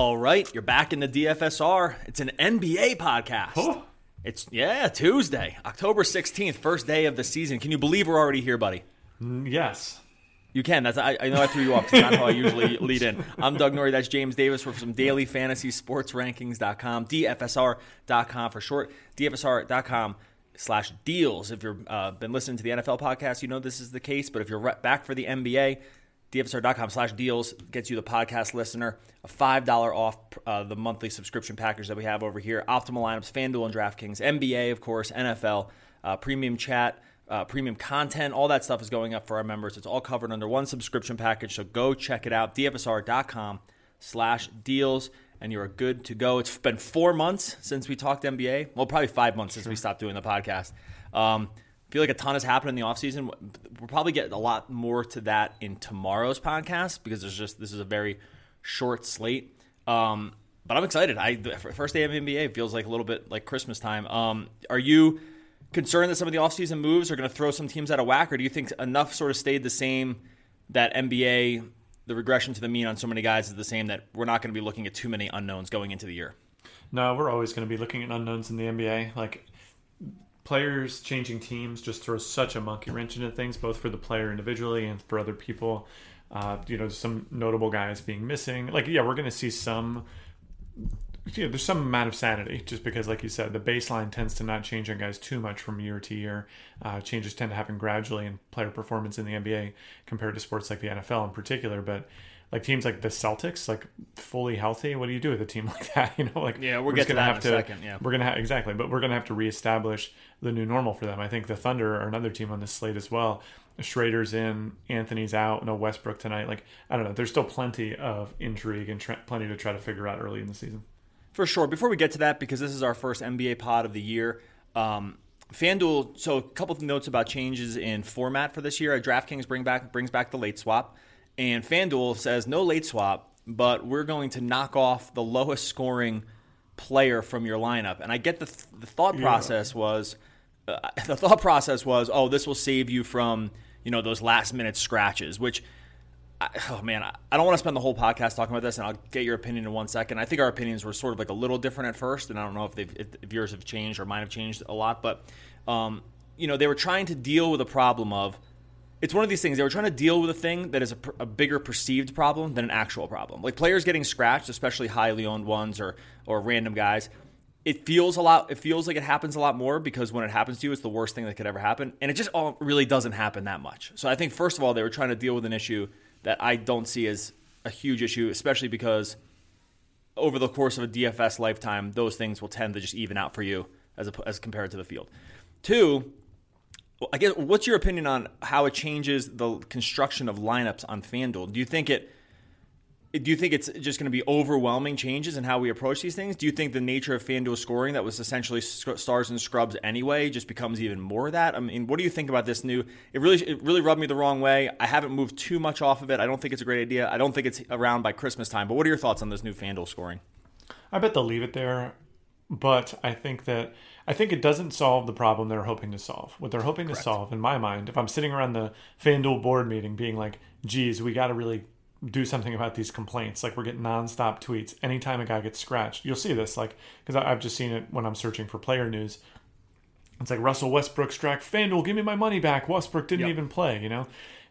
All right, you're back in the DFSR. It's an NBA podcast. Oh. It's yeah, Tuesday, October 16th, first day of the season. Can you believe we're already here, buddy? Mm, Yes. You can. That's I, I know I threw you off. It's not how I usually lead in. I'm Doug Norrie. That's James Davis. We're from Daily Fantasy Sports Rankings.com, DFSR.com for short, DFSR.com slash deals. If you've uh, been listening to the NFL podcast, you know this is the case. But if you're back for the NBA, DFSR.com slash deals gets you the podcast listener a $5 off uh, the monthly subscription package that we have over here. Optimal lineups, FanDuel and DraftKings, NBA, of course, NFL, uh, premium chat, uh, premium content, all that stuff is going up for our members. It's all covered under one subscription package. So go check it out, DFSR.com slash deals, and you're good to go. It's been four months since we talked NBA. Well, probably five months since we stopped doing the podcast. Um, feel like a ton has happened in the offseason. We'll probably get a lot more to that in tomorrow's podcast because there's just this is a very short slate. Um, but I'm excited. I first day of NBA feels like a little bit like Christmas time. Um, are you concerned that some of the offseason moves are going to throw some teams out of whack, or do you think enough sort of stayed the same that NBA the regression to the mean on so many guys is the same that we're not going to be looking at too many unknowns going into the year? No, we're always going to be looking at unknowns in the NBA. Like players changing teams just throws such a monkey wrench into things, both for the player individually and for other people. Uh, you know, some notable guys being missing. Like, yeah, we're going to see some. There's some amount of sanity just because, like you said, the baseline tends to not change on guys too much from year to year. Uh, changes tend to happen gradually in player performance in the NBA compared to sports like the NFL in particular. But like teams like the Celtics, like fully healthy, what do you do with a team like that? You know, like Yeah, get to gonna that have in a second, yeah. we're gonna have exactly, but we're gonna have to reestablish the new normal for them. I think the Thunder are another team on this slate as well. Schroder's in, Anthony's out, no Westbrook tonight. Like I don't know, there's still plenty of intrigue and tr- plenty to try to figure out early in the season. For sure. Before we get to that, because this is our first NBA pod of the year, um, FanDuel. So a couple of notes about changes in format for this year. DraftKings bring back brings back the late swap, and FanDuel says no late swap, but we're going to knock off the lowest scoring player from your lineup. And I get the the thought process was uh, the thought process was oh this will save you from you know those last minute scratches, which I, oh man, I, I don't want to spend the whole podcast talking about this, and I'll get your opinion in one second. I think our opinions were sort of like a little different at first, and I don't know if they've if, if yours have changed or mine have changed a lot, but um, you know they were trying to deal with a problem of it's one of these things they were trying to deal with a thing that is a, a bigger perceived problem than an actual problem. Like players getting scratched, especially highly owned ones or or random guys. It feels a lot. It feels like it happens a lot more because when it happens to you, it's the worst thing that could ever happen, and it just all really doesn't happen that much. So I think first of all, they were trying to deal with an issue that I don't see as a huge issue, especially because over the course of a DFS lifetime, those things will tend to just even out for you as a, as compared to the field. Two, I guess what's your opinion on how it changes the construction of lineups on FanDuel? Do you think it do you think it's just going to be overwhelming changes in how we approach these things? Do you think the nature of FanDuel scoring that was essentially stars and scrubs anyway just becomes even more of that? I mean, what do you think about this new? It really it really rubbed me the wrong way. I haven't moved too much off of it. I don't think it's a great idea. I don't think it's around by Christmas time. But what are your thoughts on this new FanDuel scoring? I bet they'll leave it there, but I think that I think it doesn't solve the problem they're hoping to solve. What they're hoping to solve, in my mind, if I'm sitting around the FanDuel board meeting, being like, "Geez, we got to really do something about these complaints. Like we're getting nonstop tweets anytime a guy gets scratched. You'll see this, like because I've just seen it when I'm searching for player news. It's like Russell Westbrook struck FanDuel, give me my money back. Westbrook didn't Yep. even play, you know,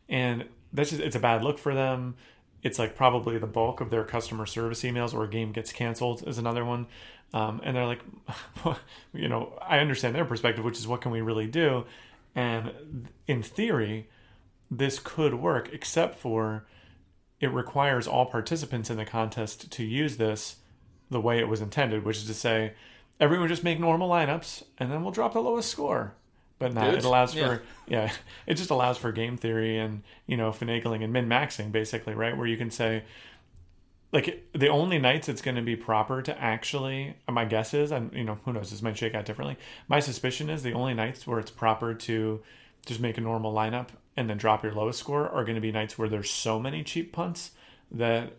and that's just it's a bad look for them. It's like probably the bulk of their customer service emails, or a game gets canceled is another one. Um, and they're like, you know, I understand their perspective, which is what can we really do? And in theory, this could work, except for it requires all participants in the contest to use this the way it was intended, which is to say, everyone just make normal lineups and then we'll drop the lowest score. But not, Dudes, it allows yeah. for yeah, it just allows for game theory and you know finagling and min maxing basically, right? Where you can say, like the only nights it's going to be proper to actually uh, my guess is and you know who knows this might shake out differently my suspicion is the only nights where it's proper to just make a normal lineup and then drop your lowest score are going to be nights where there's so many cheap punts that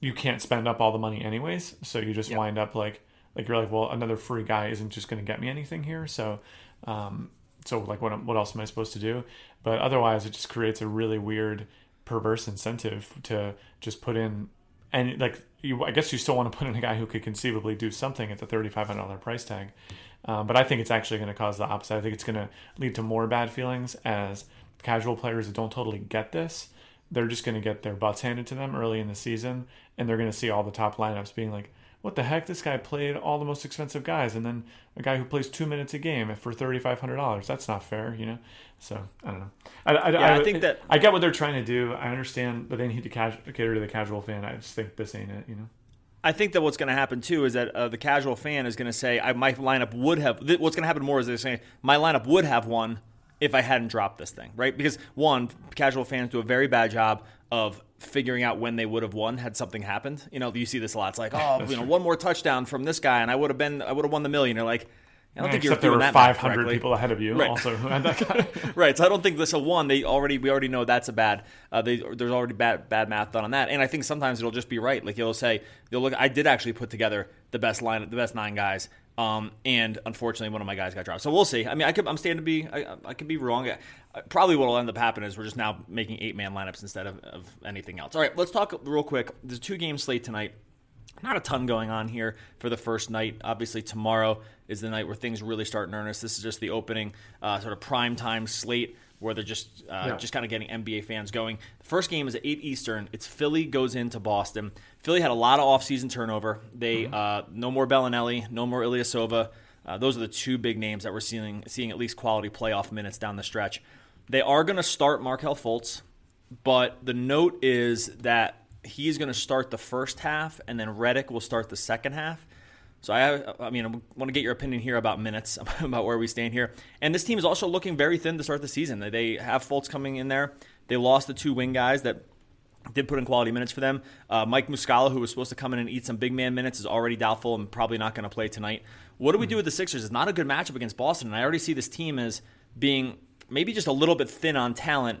you can't spend up all the money anyways so you just Yep. wind up like like you're like well another free guy isn't just going to get me anything here so um so like what what else am i supposed to do but otherwise it just creates a really weird perverse incentive to just put in and like you, I guess you still want to put in a guy who could conceivably do something at the thirty five hundred dollar price tag. Um, but I think it's actually going to cause the opposite. I think it's going to lead to more bad feelings as casual players that don't totally get this. They're just going to get their butts handed to them early in the season, and they're going to see all the top lineups being like, "What the heck? This guy played all the most expensive guys, and then a guy who plays two minutes a game for thirty five hundred dollars. That's not fair, you know." So I don't know. I, I, Yeah, I, I think that- I get what they're trying to do. I understand, but they need to cater to the casual fan. I just think this ain't it, you know. I think that what's going to happen too is that uh, the casual fan is going to say, I, "My lineup would have." Th- what's going to happen more is they're saying, "My lineup would have won if I hadn't dropped this thing." Right? Because one, casual fans do a very bad job of figuring out when they would have won had something happened. You know, you see this a lot. It's like, oh, you know, one more touchdown from this guy, and I would have been, I would have won the million. You're like, I don't think you're Except there were that 500 people ahead of you Right. also who had that guy. right. So I don't think this a one. They already we already know that's a bad. Uh, they, there's already bad bad math done on that, and I think sometimes it'll just be right. Like you'll say you'll look. I did actually put together the best line, the best nine guys. Um, and unfortunately, one of my guys got dropped. So we'll see. I mean, I could, I'm standing to be, I, I could be wrong. I, probably what will end up happening is we're just now making eight man lineups instead of, of anything else. All right, let's talk real quick. There's two game slate tonight not a ton going on here for the first night. Obviously, tomorrow is the night where things really start in earnest. This is just the opening uh, sort of prime time slate where they're just uh, Yeah. just kind of getting NBA fans going. The first game is at eight Eastern. It's Philly goes into Boston. Philly had a lot of offseason turnover. They uh, no more Belinelli, no more Ilyasova. Uh, those are the two big names that we're seeing seeing at least quality playoff minutes down the stretch. They are going to start Markelle Fultz, but the note is that he's going to start the first half, and then Redick will start the second half. So I, I mean, I want to get your opinion here about minutes, about where we stand here. And this team is also looking very thin to start the season. They- have Fultz coming in there. They lost the two wing guys that did put in quality minutes for them. Uh, Mike Muscala, who was supposed to come in and eat some big man minutes, is already doubtful and probably not going to play tonight. What do we do with the Sixers? It's not a good matchup against Boston, and I already see this team as being maybe just a little bit thin on talent,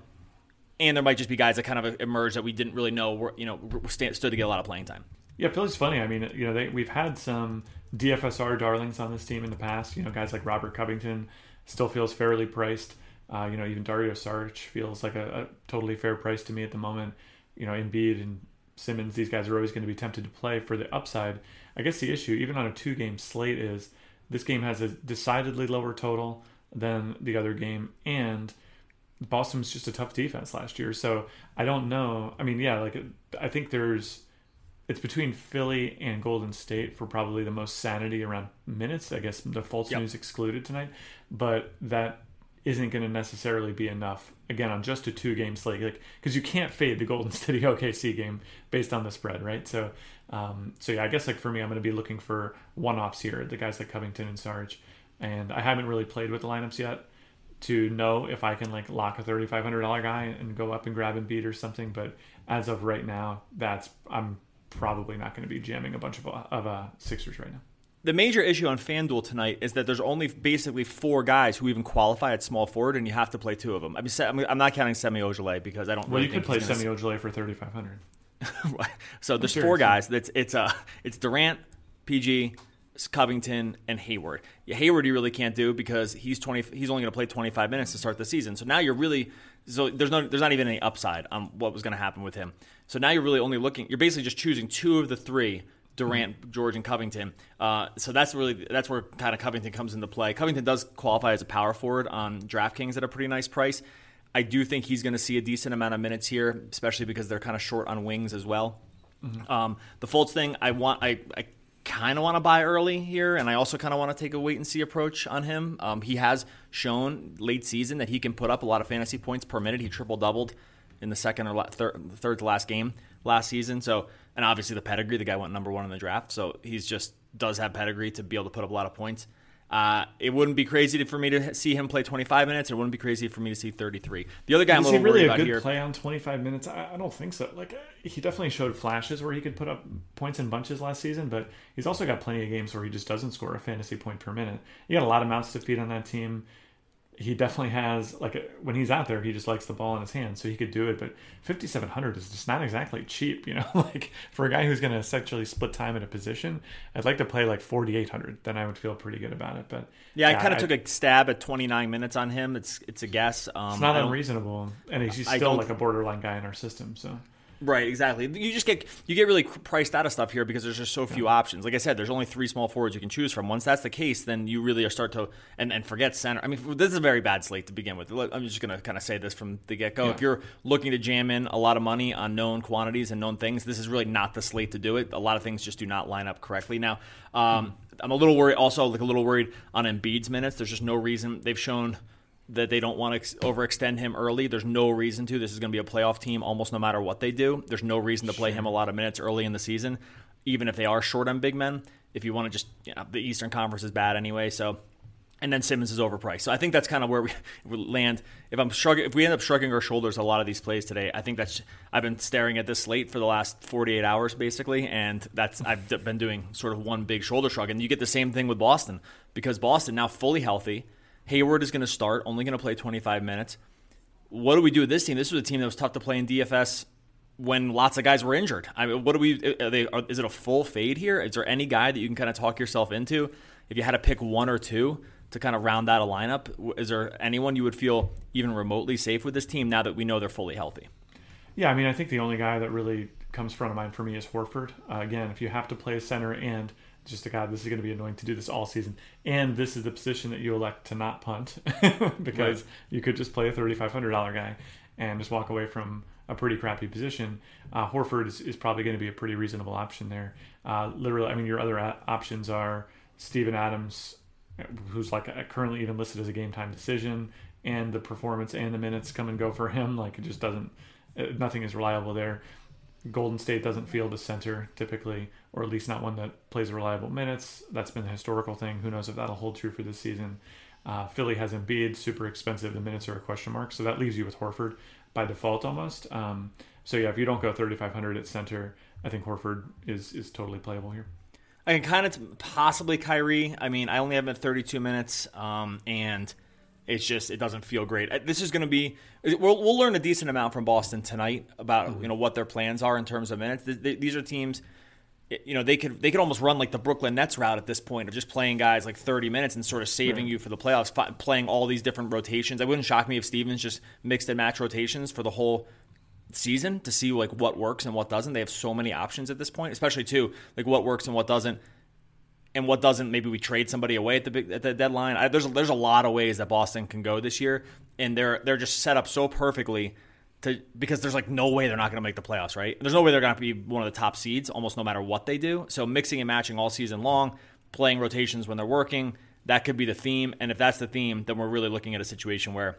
and there might just be guys that kind of emerge that we didn't really know were you know stood to get a lot of playing time. Yeah, Philly's funny. I mean, you know, they, we've had some DFSR darlings on this team in the past. You know, guys like Robert Covington still feels fairly priced. Uh, you know, even Dario Saric feels like a, a totally fair price to me at the moment. You know, Embiid and Simmons, these guys are always going to be tempted to play for the upside. I guess the issue, even on a two-game slate, is this game has a decidedly lower total than the other game, and Boston's just a tough defense last year. So I don't know. I mean, yeah, like I think there's it's between Philly and Golden State for probably the most sanity around minutes. I guess the Fultz Yep. news excluded tonight, but that isn't going to necessarily be enough again on just a two game slate, like because you can't fade the Golden State OKC game based on the spread, right? So, um, so yeah, I guess like for me, I'm going to be looking for one offs here, the guys like Covington and Sarge, and I haven't really played with the lineups yet to know if I can like lock a thirty five hundred dollar guy and go up and grab Embiid or something. But as of right now, that's I'm probably not going to be jamming a bunch of of uh, Sixers right now. The major issue on FanDuel tonight is that there's only basically four guys who even qualify at small forward, and you have to play two of them. I mean, Se- I mean, I'm not counting Semi Ojeleye because I don't. Well, really you could think play Semi Ojeleye for thirty five hundred. so there's four guys. That's it's uh it's Durant, PG, Covington, and Hayward. Yeah, Hayward you really can't do because he's twenty. He's only going to play 25 minutes to start the season. So now you're really so there's no there's not even any upside on what was going to happen with him. So now you're really only looking. You're basically just choosing two of the three. Durant, George, and Covington. Uh, so that's really that's where kind of Covington comes into play. Covington does qualify as a power forward on DraftKings at a pretty nice price. I do think he's going to see a decent amount of minutes here, especially because they're kind of short on wings as well. Um, the Fultz thing, I want, I, I kind of want to buy early here, and I also kind of want to take a wait and see approach on him. Um, he has shown late season that he can put up a lot of fantasy points per minute. He triple doubled in the second or la- third, third to last game last season. So, and obviously the pedigree, the guy went number one in the draft, so he's just does have pedigree to be able to put up a lot of points. Uh, it wouldn't be crazy to, for me to see him play 25 minutes. It wouldn't be crazy for me to see 33. The other guy I'm a Is he little really worried a about good here. play on 25 minutes? I, I don't think so. Like uh, he definitely showed flashes where he could put up points in bunches last season, but he's also got plenty of games where he just doesn't score a fantasy point per minute. You got a lot of mouths to feed on that team. He definitely has like a, when he's out there, he just likes the ball in his hand, so he could do it. But 5700 is just not exactly cheap, you know. like for a guy who's going to essentially split time at a position, I'd like to play like 4800. Then I would feel pretty good about it. But Yeah, I kind of took a stab at 29 minutes on him. It's it's a guess. Um, It's not unreasonable, and he's I still like a borderline guy in our system. So Right, exactly. You just get you get really priced out of stuff here because there's just so few options. Like I said, there's only three small forwards you can choose from. Once that's the case, then you really start to and, and forget center. I mean, this is a very bad slate to begin with. I'm just going to kind of say this from the get go. Yeah. If you're looking to jam in a lot of money on known quantities and known things, this is really not the slate to do it. A lot of things just do not line up correctly. Now, um, mm-hmm. I'm a little worried. Also, like a little worried on Embiid's minutes. There's just no reason they've shown that they don't want to ex- overextend him early. There's no reason to. This is going to be a playoff team almost no matter what they do. There's no reason to play sure. him a lot of minutes early in the season, even if they are short on big men. If you want to just, you know, the Eastern Conference is bad anyway. So, and then Simmons is overpriced. So I think that's kind of where we, we land. If I'm shrugging, if we end up shrugging our shoulders a lot of these plays today, I think that's. I've been staring at this slate for the last 48 hours basically, and that's I've been doing sort of one big shoulder shrug. And you get the same thing with Boston because Boston now fully healthy Hayward is going to start, only going to play 25 minutes. What do we do with this team? This was a team that was tough to play in DFS when lots of guys were injured. I mean, what do we? Are they, are, is it a full fade here? Is there any guy that you can kind of talk yourself into? If you had to pick one or two to kind of round out a lineup, is there anyone you would feel even remotely safe with this team now that we know they're fully healthy? Yeah, I mean, I think the only guy that really comes front of mind for me is Horford. Uh, again, if you have to play a center and just a guy, this is going to be annoying to do this all season. And this is the position that you elect to not punt because right. you could just play a $3,500 guy and just walk away from a pretty crappy position. Uh, Horford is, is, probably going to be a pretty reasonable option there. Uh, literally, I mean, your other a- options are Steven Adams, who's like a, currently even listed as a game time decision, and the performance and the minutes come and go for him. Like it just doesn't, uh, nothing is reliable there. Golden State doesn't field a center typically, or at least not one that plays reliable minutes. That's been the historical thing. Who knows if that'll hold true for this season? Uh, Philly has Embiid, super expensive. The minutes are a question mark, so that leaves you with Horford by default almost. Um, so yeah, if you don't go 3,500 at center, I think Horford is is totally playable here. I can kind of possibly Kyrie. I mean, I only have him at 32 minutes, um, and it's just it doesn't feel great. Uh, this is going to be we'll, we'll learn a decent amount from Boston tonight about mm-hmm. you know what their plans are in terms of minutes. These are teams you know they could they could almost run like the Brooklyn Nets route at this point of just playing guys like 30 minutes and sort of saving right. you for the playoffs, playing all these different rotations. It wouldn't shock me if Stevens just mixed and match rotations for the whole season to see like what works and what doesn't. They have so many options at this point, especially too like what works and what doesn't and what doesn't. Maybe we trade somebody away at the big, at the deadline. I, there's there's a lot of ways that Boston can go this year, and they're they're just set up so perfectly to because there's like no way they're not going to make the playoffs, right? There's no way they're going to be one of the top seeds, almost no matter what they do. So mixing and matching all season long, playing rotations when they're working, that could be the theme. And if that's the theme, then we're really looking at a situation where,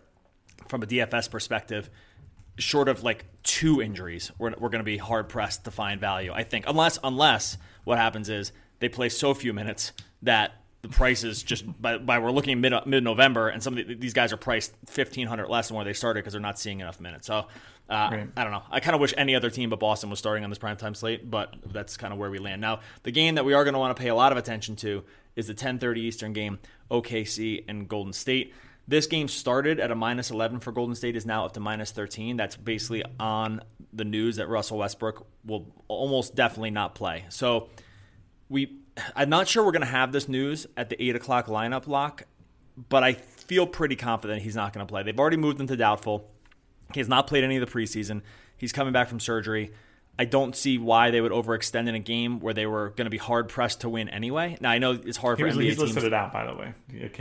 from a DFS perspective, short of like two injuries, we're, we're going to be hard pressed to find value. I think unless unless what happens is they play so few minutes that the prices just by, by we're looking mid mid November, and some of the, these guys are priced fifteen hundred less than where they started because they're not seeing enough minutes. So. Uh, right. I don't know. I kind of wish any other team but Boston was starting on this primetime slate, but that's kind of where we land. Now, the game that we are going to want to pay a lot of attention to is the 10:30 Eastern game, OKC and Golden State. This game started at a minus 11 for Golden State, is now up to minus 13. That's basically on the news that Russell Westbrook will almost definitely not play. So we I'm not sure we're going to have this news at the eight o'clock lineup lock, but I feel pretty confident he's not going to play. They've already moved him to doubtful. He has not played any of the preseason. He's coming back from surgery. I don't see why they would overextend in a game where they were going to be hard pressed to win anyway. Now I know it's hard for was, NBA he's teams. listed it out by the way.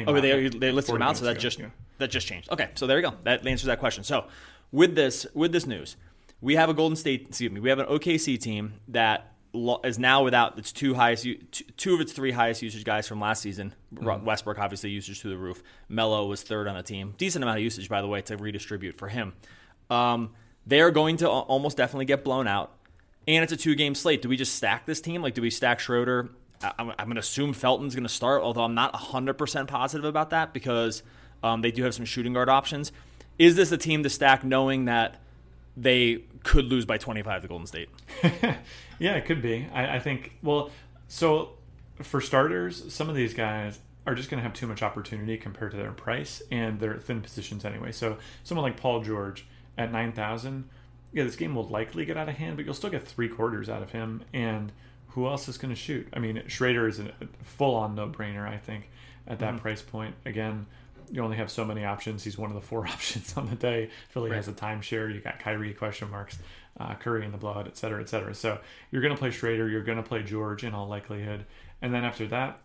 oh, they they listed him out, so that ago. just yeah. that just changed. Okay, so there you go. That answers that question. So with this with this news, we have a Golden State. Excuse me, we have an OKC team that is now without its two highest, two of its three highest usage guys from last season. Mm-hmm. Westbrook obviously usage through the roof. Melo was third on the team. Decent amount of usage, by the way, to redistribute for him. Um, they are going to almost definitely get blown out, and it's a two-game slate. Do we just stack this team? Like, do we stack Schroder? I'm, I'm going to assume Felton's going to start, although I'm not 100% positive about that because um, they do have some shooting guard options. Is this a team to stack knowing that they could lose by 25 to Golden State? Yeah, it could be. I, I think. Well, so for starters, some of these guys are just going to have too much opportunity compared to their price and their thin positions anyway. So someone like Paul George at nine thousand, yeah, this game will likely get out of hand, but you'll still get three quarters out of him. And who else is going to shoot? I mean, Schroder is a full-on no-brainer, I think, at that mm-hmm. price point. Again, you only have so many options. He's one of the four options on the day. Philly Right. has a timeshare. You got Kyrie question marks, uh, Curry in the blowout, et cetera, et cetera. So you're going to play Schroder. You're going to play George in all likelihood, and then after that,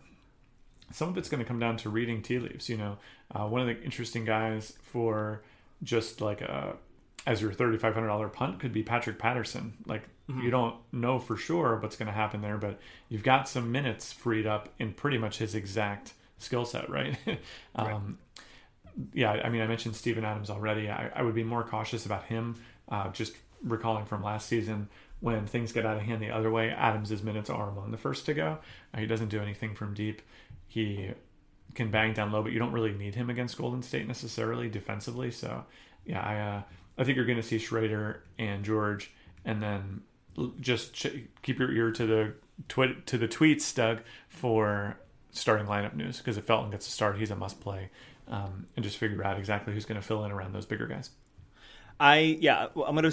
some of it's going to come down to reading tea leaves. You know, uh, one of the interesting guys for just like a as your thirty five hundred dollar punt could be Patrick Patterson. Like you don't know for sure what's going to happen there, but you've got some minutes freed up in pretty much his exact skill set, right? um, yeah, I mean, I mentioned Steven Adams already. I, I would be more cautious about him. Uh, just recalling from last season when things get out of hand the other way, Adams's minutes are among the first to go. Uh, he doesn't do anything from deep. He can bang down low, but you don't really need him against Golden State necessarily defensively. So, yeah, I uh, I think you're going to see Schroder and George, and then just ch- keep your ear to the twit to the tweets, Doug, for starting lineup news because if Felton gets a start, he's a must play, um, and just figure out exactly who's going to fill in around those bigger guys. I yeah, I'm gonna.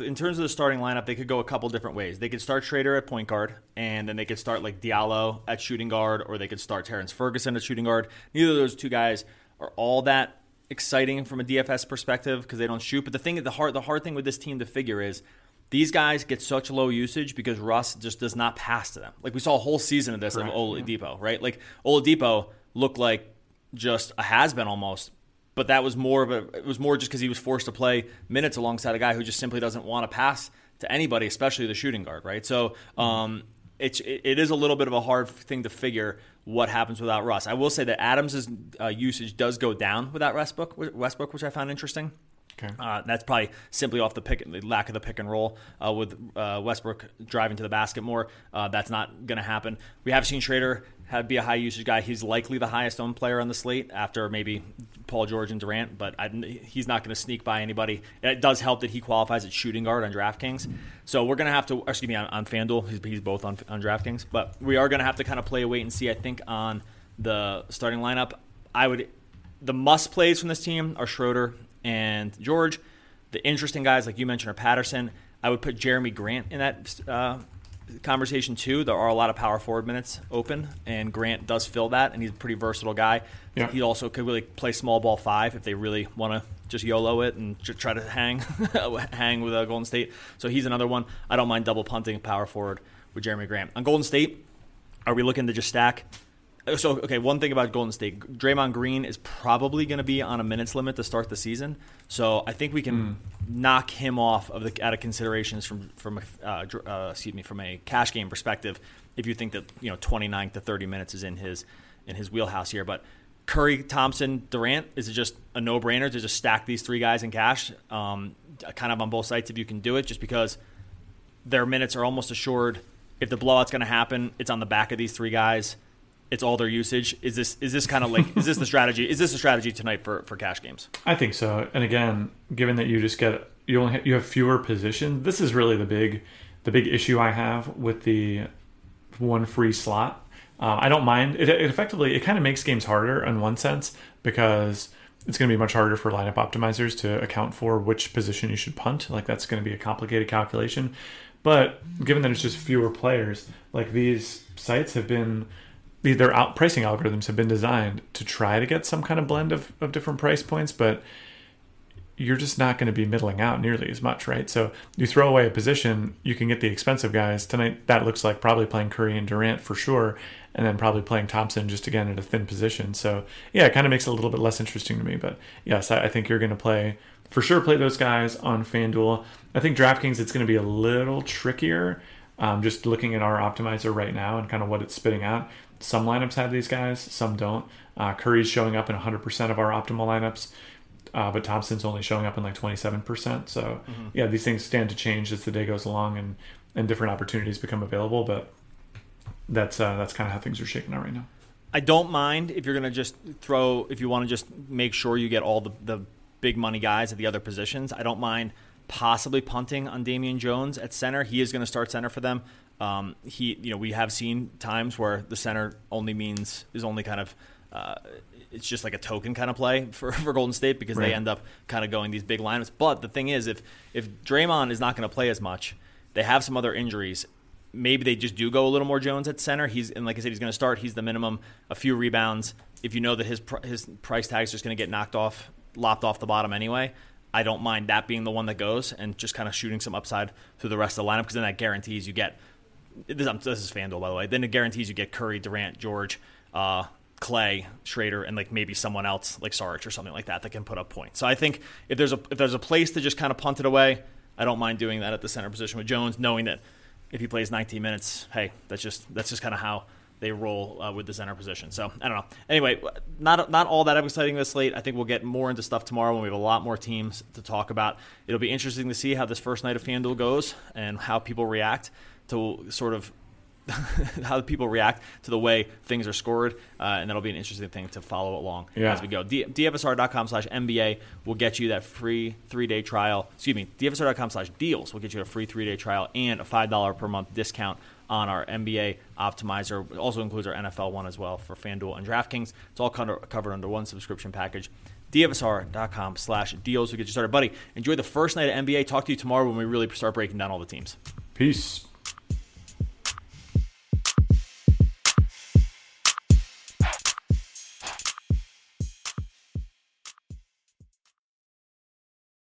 In terms of the starting lineup, they could go a couple different ways. They could start Schroder at point guard, and then they could start like Diallo at shooting guard, or they could start Terrence Ferguson at shooting guard. Neither of those two guys are all that exciting from a DFS perspective because they don't shoot. But the thing, the hard, the hard thing with this team to figure is these guys get such low usage because Russ just does not pass to them. Like we saw a whole season of this Correct, of Oladipo, right? Like Oladipo looked like just a has been almost but that was more of a it was more just because he was forced to play minutes alongside a guy who just simply doesn't want to pass to anybody, especially the shooting guard, right? So um, it's it, it is a little bit of a hard thing to figure what happens without Russ. I will say that Adams' uh, usage does go down without Westbrook, Westbrook, which I found interesting. Okay. Uh, that's probably simply off the pick, the lack of the pick and roll uh, with uh, Westbrook driving to the basket more. Uh, that's not going to happen. We have seen Schroder have be a high usage guy. He's likely the highest owned player on the slate after maybe Paul George and Durant, but I, he's not going to sneak by anybody. It does help that he qualifies at shooting guard on DraftKings. So we're going to have to, excuse me, on, on FanDuel. He's, he's both on, on DraftKings, but we are going to have to kind of play a wait and see. I think on the starting lineup, I would the must plays from this team are Schroder and George. The interesting guys, like you mentioned, are Patterson. I would put Jerami Grant in that uh, conversation too. There are a lot of power forward minutes open, and Grant does fill that, and he's a pretty versatile guy. Yeah. He also could really play small ball five if they really want to just YOLO it and just try to hang hang with uh, Golden State. So he's another one. I don't mind double punting power forward with Jerami Grant. On Golden State, are we looking to just stack? So okay, one thing about Golden State, Draymond Green is probably going to be on a minutes limit to start the season. So I think we can knock him off of the out of considerations from from a, uh, uh, excuse me from a cash game perspective. If you think that you know 29 to 30 minutes is in his in his wheelhouse here, but Curry, Thompson, Durant, is it just a no brainer to just stack these three guys in cash, um, kind of on both sides if you can do it, just because their minutes are almost assured. If the blowout's going to happen, it's on the back of these three guys. It's all their usage. Is this is this kind of like is this the strategy? Is this a strategy tonight for, for cash games? I think so. And again, given that you just get you only ha- you have fewer positions, this is really the big the big issue I have with the one free slot. Um, I don't mind it, it. Effectively, it kind of makes games harder in one sense because it's going to be much harder for lineup optimizers to account for which position you should punt. Like that's going to be a complicated calculation. But given that it's just fewer players, like these sites have been the- their out pricing algorithms have been designed to try to get some kind of blend of, of different price points, but you're just not going to be middling out nearly as much, right? So you throw away a position, you can get the expensive guys tonight. That looks like probably playing Curry and Durant for sure, and then probably playing Thompson just again at a thin position. So yeah, it kind of makes it a little bit less interesting to me. But yes, I, I think you're going to play for sure. Play those guys on FanDuel. I think DraftKings it's going to be a little trickier. Um, just looking at our optimizer right now and kind of what it's spitting out. Some lineups have these guys, some don't. Uh, Curry's showing up in 100% of our optimal lineups, uh, but Thompson's only showing up in like 27%. So, yeah, these things stand to change as the day goes along and, and different opportunities become available. But that's uh, that's kind of how things are shaking out right now. I don't mind if you're going to just throw, if you want to just make sure you get all the, the big money guys at the other positions. I don't mind possibly punting on Damian Jones at center. He is going to start center for them. Um, he, you know, we have seen times where the center only means is only kind of. Uh, it's just like a token kind of play for, for Golden State because Right. they end up kind of going these big lineups. But the thing is, if if Draymond is not going to play as much, they have some other injuries. maybe they just do go a little more Jones at center. He's and like I said, he's going to start. He's the minimum, a few rebounds. If you know that his his price tag is just going to get knocked off, lopped off the bottom anyway, I don't mind that being the one that goes and just kind of shooting some upside through the rest of the lineup because then that guarantees you get. This, this is Fanduel, by the way. Then it guarantees you get Curry, Durant, George, uh, Clay, Schroder, and like maybe someone else like Sarge or something like that that can put up points. So I think if there's a if there's a place to just kind of punt it away, I don't mind doing that at the center position with Jones, knowing that if he plays 19 minutes, hey, that's just that's just kind of how they roll uh, with the center position. So I don't know. Anyway, not not all that exciting this late. I think we'll get more into stuff tomorrow when we have a lot more teams to talk about. It'll be interesting to see how this first night of FanDuel goes and how people react to sort of how people react to the way things are scored, uh, and that'll be an interesting thing to follow along yeah. as we go. D- DFSR.com slash NBA will get you that free three day trial. Excuse me, DFSR.com slash deals will get you a free three day trial and a $5 per month discount on our NBA optimizer. It also includes our NFL one as well for FanDuel and DraftKings. It's all covered under one subscription package. DFSR.com slash deals will get you started. Buddy, enjoy the first night of NBA. Talk to you tomorrow when we really start breaking down all the teams. Peace.